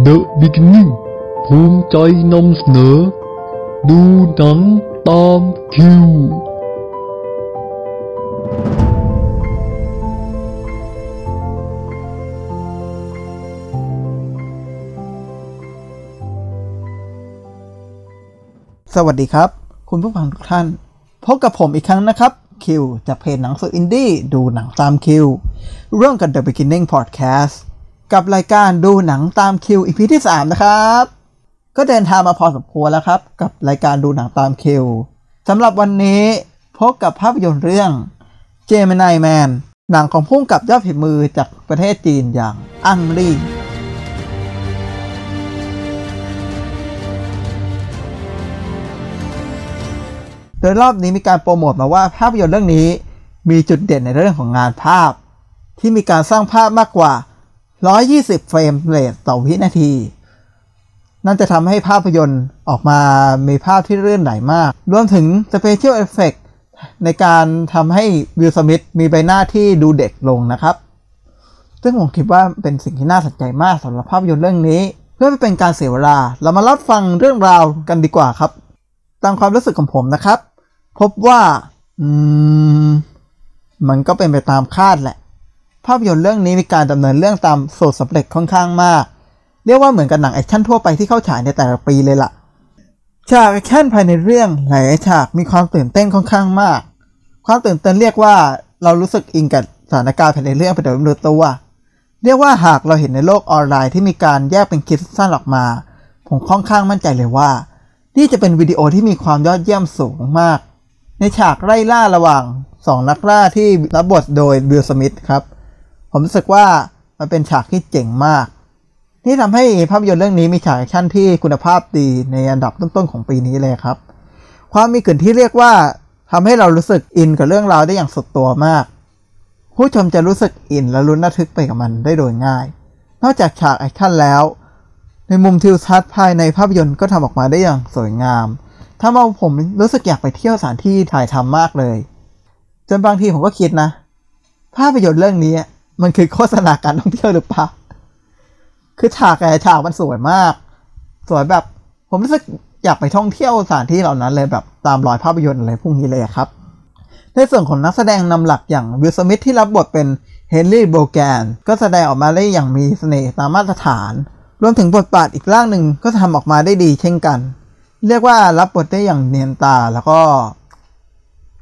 The Beginning ภูมิใจนำเสนอ ดูหนังตามคิว สวัสดีครับ คุณผู้ฟังทุกท่าน พบกับผมอีกครั้งนะครับคิวจากเพจหนังสืออินดี้ดูหนังตามคิวร่วมกับ The Beginning Podcast กับรายการดูหนังตามคิวอีพีที่ 3 นะครับ ก็เดินทางมาพอสมควรแล้วครับ กับรายการดูหนังตามคิวสำหรับวันนี้พบกับภาพยนตร์เรื่อง Gemini Man หนังของพุ่งกับยอดฝีมือจากประเทศจีนอย่างอังลี่โดยรอบนี้มีการโปรโมทมาว่าภาพยนตร์เรื่องนี้มีจุดเด่นในเรื่องของงานภาพ ที่มีการสร้างภาพมากกว่า 120 frame rate ต่อวินาที นั่นจะทำให้ภาพยนตร์ออกมามีภาพที่เลื่อนไหลมาก รวมถึง special effect ในการทำให้วิลสมิธมีใบหน้าที่ดูเด็กลงนะครับ ซึ่งผมคิดว่าเป็นสิ่งที่น่าสนใจมากสำหรับภาพยนตร์เรื่องนี้ เพื่อไม่เป็นการเสียเวลา เรามารับฟังเรื่องราวกันดีกว่าครับ ตามความรู้สึกของผมนะครับ พบว่า อืม มันก็เป็นไปตามคาดแหละ ภาพยนตร์เรื่องนี้มีการดำเนินเรื่องตามสูตรสำเร็จค่อนข้างมาก เรียกว่าเหมือนกับหนังแอคชั่นทั่วไปที่เข้าฉายในแต่ละปีเลยล่ะ ฉากแอคชั่นภายในเรื่องหลายฉากมีความตื่นเต้นค่อนข้างมาก ความตื่นเต้นเรียกว่าเรารู้สึกอินกับสถานการณ์ภายในเรื่องไปโดยไม่รู้ตัว เรียกว่าหากเราเห็นในโลกออนไลน์ที่มีการแยกเป็นคลิปสั้นออกมา ผมค่อนข้างมั่นใจเลยว่า นี่จะเป็นวิดีโอที่มีความยอดเยี่ยมสูงมาก ในฉากไล่ล่าระหว่างสองนักล่าที่รับบทโดยวิลสมิธครับ ผมรู้สึกว่ามันเป็นฉากที่เจ๋งมาก นี่ทำให้ภาพยนตร์เรื่องนี้มีฉากแอคชั่นที่คุณภาพดีในอันดับต้นๆของปีนี้เลยครับ ความมีกลิ่นที่เรียกว่าทำให้เรารู้สึกอินกับเรื่องราวได้อย่างสุดตัวมาก ผู้ชมจะรู้สึกอินและลุ้นระทึกไปกับมันได้โดยง่าย นอกจากฉากแอคชั่นแล้ว ในมุมทิวทัศน์ภายในภาพยนตร์ก็ทำออกมาได้อย่างสวยงามทำเอาผมรู้สึกอยากไปเที่ยวสถานที่ถ่ายทำมากเลย จนบางทีผมก็คิดนะ ภาพยนตร์เรื่องนี้ มันคือโฆษณาการท่องเที่ยวหรือเปล่าคือฉากแต่ละฉากมันสวยมาก สวยแบบ ผมรู้สึกอยากไปท่องเที่ยวสถานที่เหล่านั้นเลยแบบตามรอยภาพยนตร์อะไรพวกนี้เลยครับ ในส่วนของนักแสดงนำหลักอย่างวิลสมิธที่รับบทเป็นเฮนรี่โบแกนก็แสดงออกมาได้อย่างมีเสน่ห์ตามมาตรฐาน รวมถึงบทบาทอีกร่างหนึ่งก็ทำออกมาได้ดีเช่นกัน เรียกว่ารับบทได้อย่างเนียนตาแล้วก็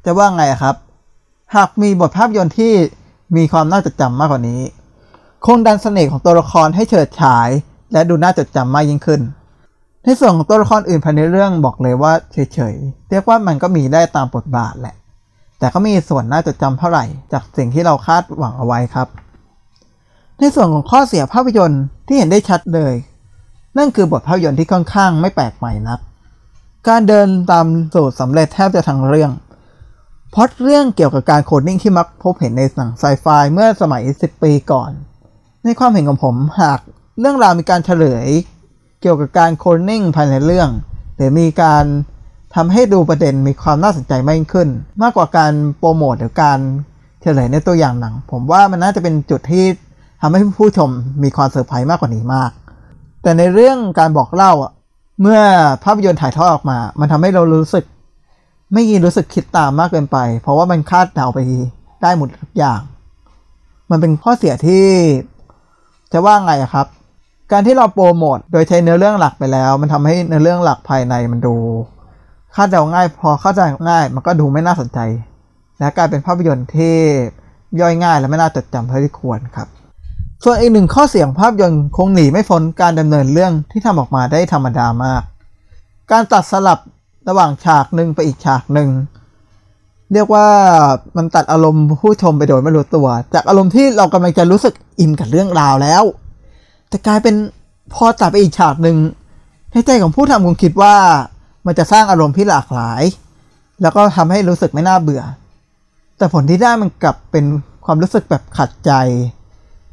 จะว่าไงครับ หากมีบทภาพยนตร์ที่ มีความน่าจดจำมากกว่านี้ คงดันเสน่ห์ของตัวละครให้เฉิดฉาย และดูน่าจดจำมากยิ่งขึ้น ในส่วนของตัวละครอื่นภายในเรื่องบอกเลยว่าเฉยๆ เรียกว่ามันก็มีได้ตามบทบาทแหละ แต่ก็มีส่วนน่าจดจำเท่าไหร่ จากสิ่งที่เราคาดหวังเอาไว้ครับ ในส่วนของข้อเสียภาพยนตร์ที่เห็นได้ชัดเลย นั่นคือบทภาพยนตร์ที่ค่อนข้างไม่แปลกใหม่นัก การเดินตามสูตรสำเร็จแทบจะทั้งเรื่อง พล็อตเรื่องเกี่ยวกับการโคลนนิ่งที่มักพบเห็นในหนังไซไฟเมื่อสมัย 10 ปีก่อน ในความเห็นของผมหากเรื่องราวมีการเฉลย เกี่ยวกับการโคลนนิ่งภายในเรื่อง หรือมีการทำให้ดูประเด็นมีความน่าสนใจมากขึ้น มากกว่าการโปรโมทหรือการเฉลยในตัวอย่างหนัง ผมว่ามันน่าจะเป็นจุดที่ทำให้ผู้ชมมีความเซอร์ไพรส์มากกว่านี้มาก แต่ในเรื่องการบอกเล่าเมื่อภาพยนตร์ถ่ายทอดออกมา มันทำให้เรารู้สึก ไม่อินรู้สึกคิดตามมากเกินไป เพราะว่ามันคาดเดาไปได้หมดทุกอย่าง มันเป็นข้อเสียที่จะว่าไงครับ การที่เราโปรโมทโดยใช้เนื้อเรื่องหลักไปแล้ว มันทำให้เนื้อเรื่องหลักภายในมันดูคาดเดาง่าย พอเข้าใจง่าย มันก็ดูไม่น่าสนใจ และกลายเป็นภาพยนตร์ที่ย่อยง่ายและไม่น่าจดจำเท่าที่ควรครับ ส่วนอีกหนึ่งข้อเสียงภาพยนตร์คงหนีไม่พ้นการดำเนินเรื่องที่ทำออกมาได้ธรรมดามาก การตัดสลับ ระหว่างฉากหนึ่งไปอีกฉากหนึ่ง เรียกว่ามันตัดอารมณ์ผู้ชมไปโดยไม่รู้ตัว จากอารมณ์ที่เรากำลังจะรู้สึกอินกับเรื่องราวแล้ว แต่กลายเป็นพอตัดไปอีกฉากหนึ่งในใจของผู้ทำคงคิดว่ามันจะสร้างอารมณ์ที่หลากหลาย แล้วก็ทำให้รู้สึกไม่น่าเบื่อ แต่ผลที่ได้มันกลับเป็นความรู้สึกแบบขัดใจ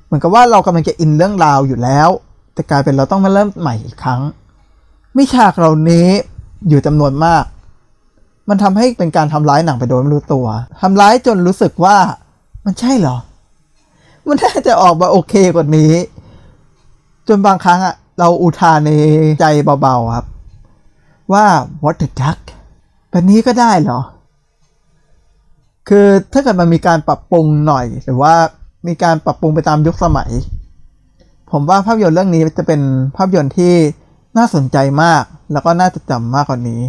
เหมือนกับว่าเรากำลังจะอินเรื่องราวอยู่แล้ว แต่กลายเป็นเราต้องมาเริ่มใหม่อีกครั้งมีฉากเหล่านี้ อยู่จำนวนมาก มันทำให้เป็นการทำร้ายหนังไปโดยไม่รู้ตัวทำร้ายจนรู้สึกว่ามันใช่เหรอ มันน่าจะออกมาโอเคกว่านี้ จนบางครั้งอะเราอุทานในใจเบาๆครับ ว่า what the duck แบบนี้ก็ได้เหรอ คือถ้าเกิดมันมีการปรับปรุงหน่อย หรือว่ามีการปรับปรุงไปตามยุคสมัย ผมว่าภาพยนตร์เรื่องนี้จะเป็นภาพยนตร์ที่ น่าสนใจมากแล้วก็น่าจะจำมากกว่านี้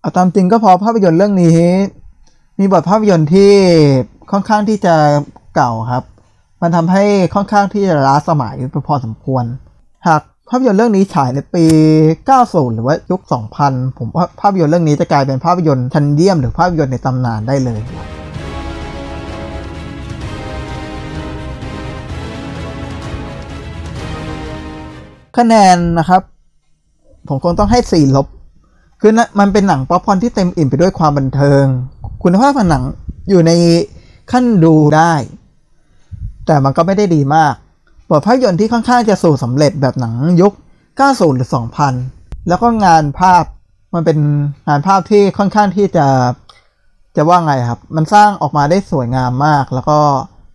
เอาตามจริงก็พราะภาพยนตร์เรื่องนี้ มีบทภาพยนตร์ที่ค่อนข้างที่จะเก่าครับ มันทำให้ค่อนข้างที่จะล้าสมัยไปพอสมควร หากภาพยนตร์เรื่องนี้ฉายในปี 90 หรือว่ายุค 2000 ผมว่าภาพยนตร์เรื่องนี้จะกลายเป็นภาพยนตร์ชั้นเยี่ยมหรือภาพยนตร์ในตำนานได้เลยคะแนนนะครับ ผมคงต้องให้4ลบ คือนะมันเป็นหนังป๊อปคอนที่เต็มอิ่มไปด้วยความบันเทิง คุณภาพของหนังอยู่ในขั้นดูได้ แต่มันก็ไม่ได้ดีมากบทภาพยนตร์ที่ค่อนข้างจะสู่สำเร็จแบบหนังยุค 90 หรือ 2000 แล้วก็งานภาพมันเป็นงานภาพที่ค่อนข้างที่จะจะว่าไงครับ มันสร้างออกมาได้สวยงามมาก แล้วก็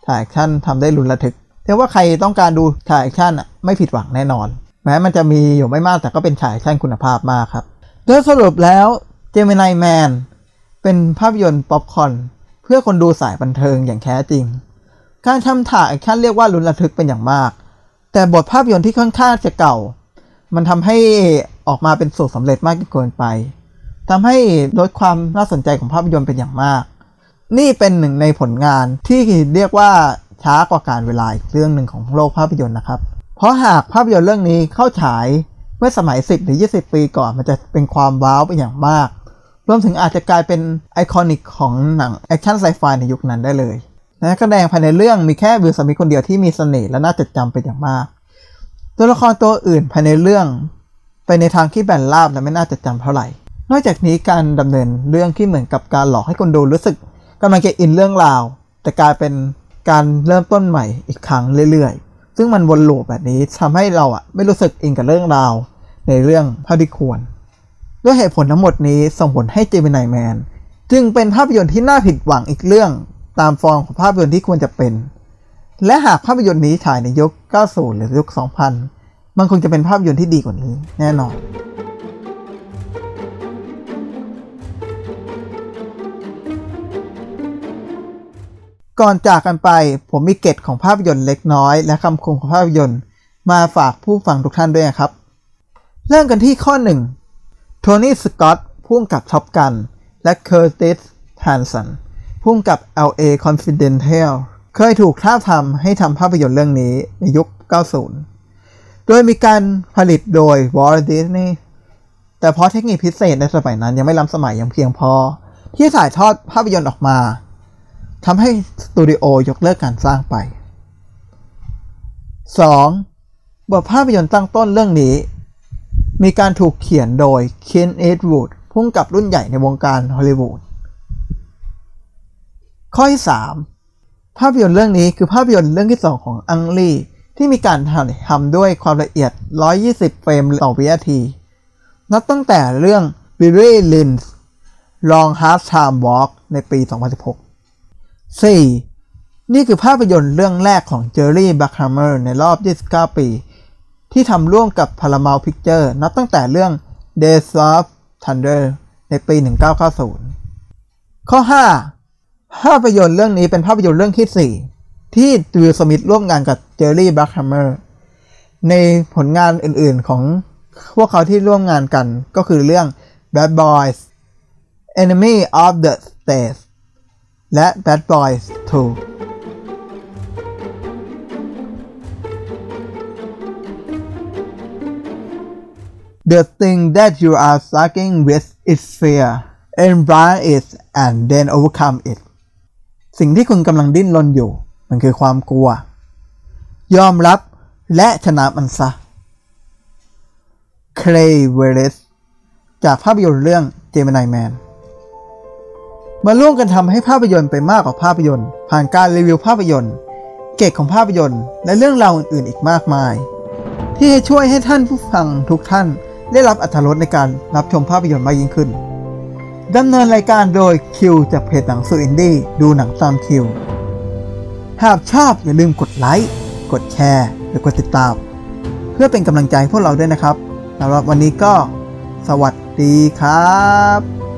ฉากแอคชั่นทำได้ลุ้นระทึกเรียกว่าใครต้องการดูฉากแอคชั่นอะไม่ผิดหวังแน่นอน แม้มันจะมีอยู่ไม่มากแต่ก็เป็นฉากแอคชั่นคุณภาพมากครับ โดยสรุปแล้ว Gemini Man เป็นภาพยนตร์ป๊อปคอร์นเพื่อคนดูสายบันเทิงอย่างแท้จริง การทำฉากแอคชั่นเรียกว่าลุ้นระทึกเป็นอย่างมาก แต่บทภาพยนตร์ที่ค่อนข้างจะเก่า มันทำให้ออกมาเป็นสูตรสำเร็จมากเกินไปทำให้ลดความน่าสนใจของภาพยนตร์เป็นอย่างมาก นี่เป็นหนึ่งในผลงานที่เรียกว่าช้ากว่ากาลเวลาอีกเรื่องหนึ่งของโลกภาพยนตร์นะครับ เพราะหากภาพยนตร์เรื่องนี้เข้าฉายเมื่อสมัย 10 หรือ 20 ปีก่อนมันจะเป็นความว้าวเป็นอย่างมาก รวมถึงอาจจะกลายเป็น iconic ของหนังแอคชั่นไซไฟในยุคนั้นได้เลยนักแสดงภายในเรื่องมีแค่วิลสมิธคนเดียวที่มีเสน่ห์และน่าจดจำเป็นอย่างมาก ตัวละครตัวอื่นภายในเรื่อง ไปในทางที่แบนราบและไม่น่าจดจำเท่าไหร่ นอกจากนี้การดำเนินเรื่องที่เหมือนกับการหลอกให้คนดูรู้สึกกำลังจะอินเรื่องราว แต่กลายเป็นการเริ่มต้นใหม่อีกครั้งเรื่อยๆ ซึ่งมันวนลูปแบบนี้ทำให้เราอะไม่รู้สึกอินกับเรื่องราว ในเรื่องเท่าที่ควร ด้วยเหตุผลทั้งหมดนี้ส่งผลให้เจมินายแมนจึงเป็นภาพยนตร์ที่น่าผิดหวังอีกเรื่อง ตามฟอร์มของภาพยนตร์ที่ควรจะเป็น และหากภาพยนตร์นี้ถ่ายในยุค 90 หรือยุค 2000 มันคงจะเป็นภาพยนตร์ที่ดีกว่านี้แน่นอน ก่อนจากกันไปผมมีเกร็ดของภาพยนตร์เล็กน้อย และคำคมของภาพยนตร์ มาฝากผู้ฟังทุกท่านด้วยนะครับ เริ่มกันที่ข้อ 1 โทนี่สกอตผู้กำกับ Top Gun และเคอร์ติสแฮนสันผู้กำกับ LA Confidential เคยถูกท้าทำให้ทำภาพยนตร์เรื่องนี้ในยุค 90 โดยมีการผลิตโดย Walt Disney แต่เพราะเทคนิคพิเศษในสมัยนั้นยังไม่ล้ำสมัยยังเพียงพอ ที่ถ่ายทอดภาพยนตร์ออกมา ทำให้สตูดิโอยกเลิกการสร้างไป 2. บทภาพยนตร์ตั้งต้นเรื่องนี้ มีการถูกเขียนโดยเคนเอ็ดวูดพุ่งกับรุ่นใหญ่ในวงการฮอลลีวูดข้อที่ 3 ภาพยนตร์เรื่องนี้คือภาพยนตร์เรื่องที่ 2 ของอังลีที่มีการทำด้วยความละเอียด 120 เฟรมต่อวินาที นับตั้งแต่เรื่อง Billy Lynn's Long Halftime Walk ในปี 2016 4. นี่คือภาพยนตร์เรื่องแรกของเจอร์รี่บรัคไฮเมอร์ในรอบ 29 ปี ที่ทำร่วมกับ Paramount Pictures นับตั้งแต่เรื่อง Days of Thunder ในปี 1990 ข้อ 5. ภาพยนตร์เรื่องนี้เป็นภาพยนตร์เรื่องที่ 4 ที่วิลสมิธร่วมงานกับเจอร์รี่บัคฮัมเมอร์ในผลงานอื่นๆของพวกเขาที่ร่วมงานกันก็คือเรื่อง Bad Boys Enemy of the State และ Bad Boys 2 The thing that you are struggling with is fear embrace it and then overcome it สิ่งที่คุณกำลังดิ้นรนอยู่ มันคือความกลัว ยอมรับและชนะมันซะ Clay w e l l e s จากภาพยนตร์เรื่อง Gemini Man มาร่วมกันทำให้ภาพยนตร์ไปมากกว่าภาพยนตร์ ผ่านการรีวิวภาพยนตร์ เกตของภาพยนตร์ และเรื่องราวอื่นๆ อีกมากมาย ที่จะช่วยให้ท่านผู้ฟังทุกท่านได้รับอรรถรสในการรับชมภาพยนตร์มากยิ่งขึ้นดำเนินรายการโดยคิวจากเพจหนังสืออินดี้ดูหนังตามคิว หากชอบอย่าลืมกดไลค์ กดแชร์และกดติดตาม เพื่อเป็นกำลังใจให้พวกเราด้วยนะครับสำหรับวันนี้ก็สวัสดีครับ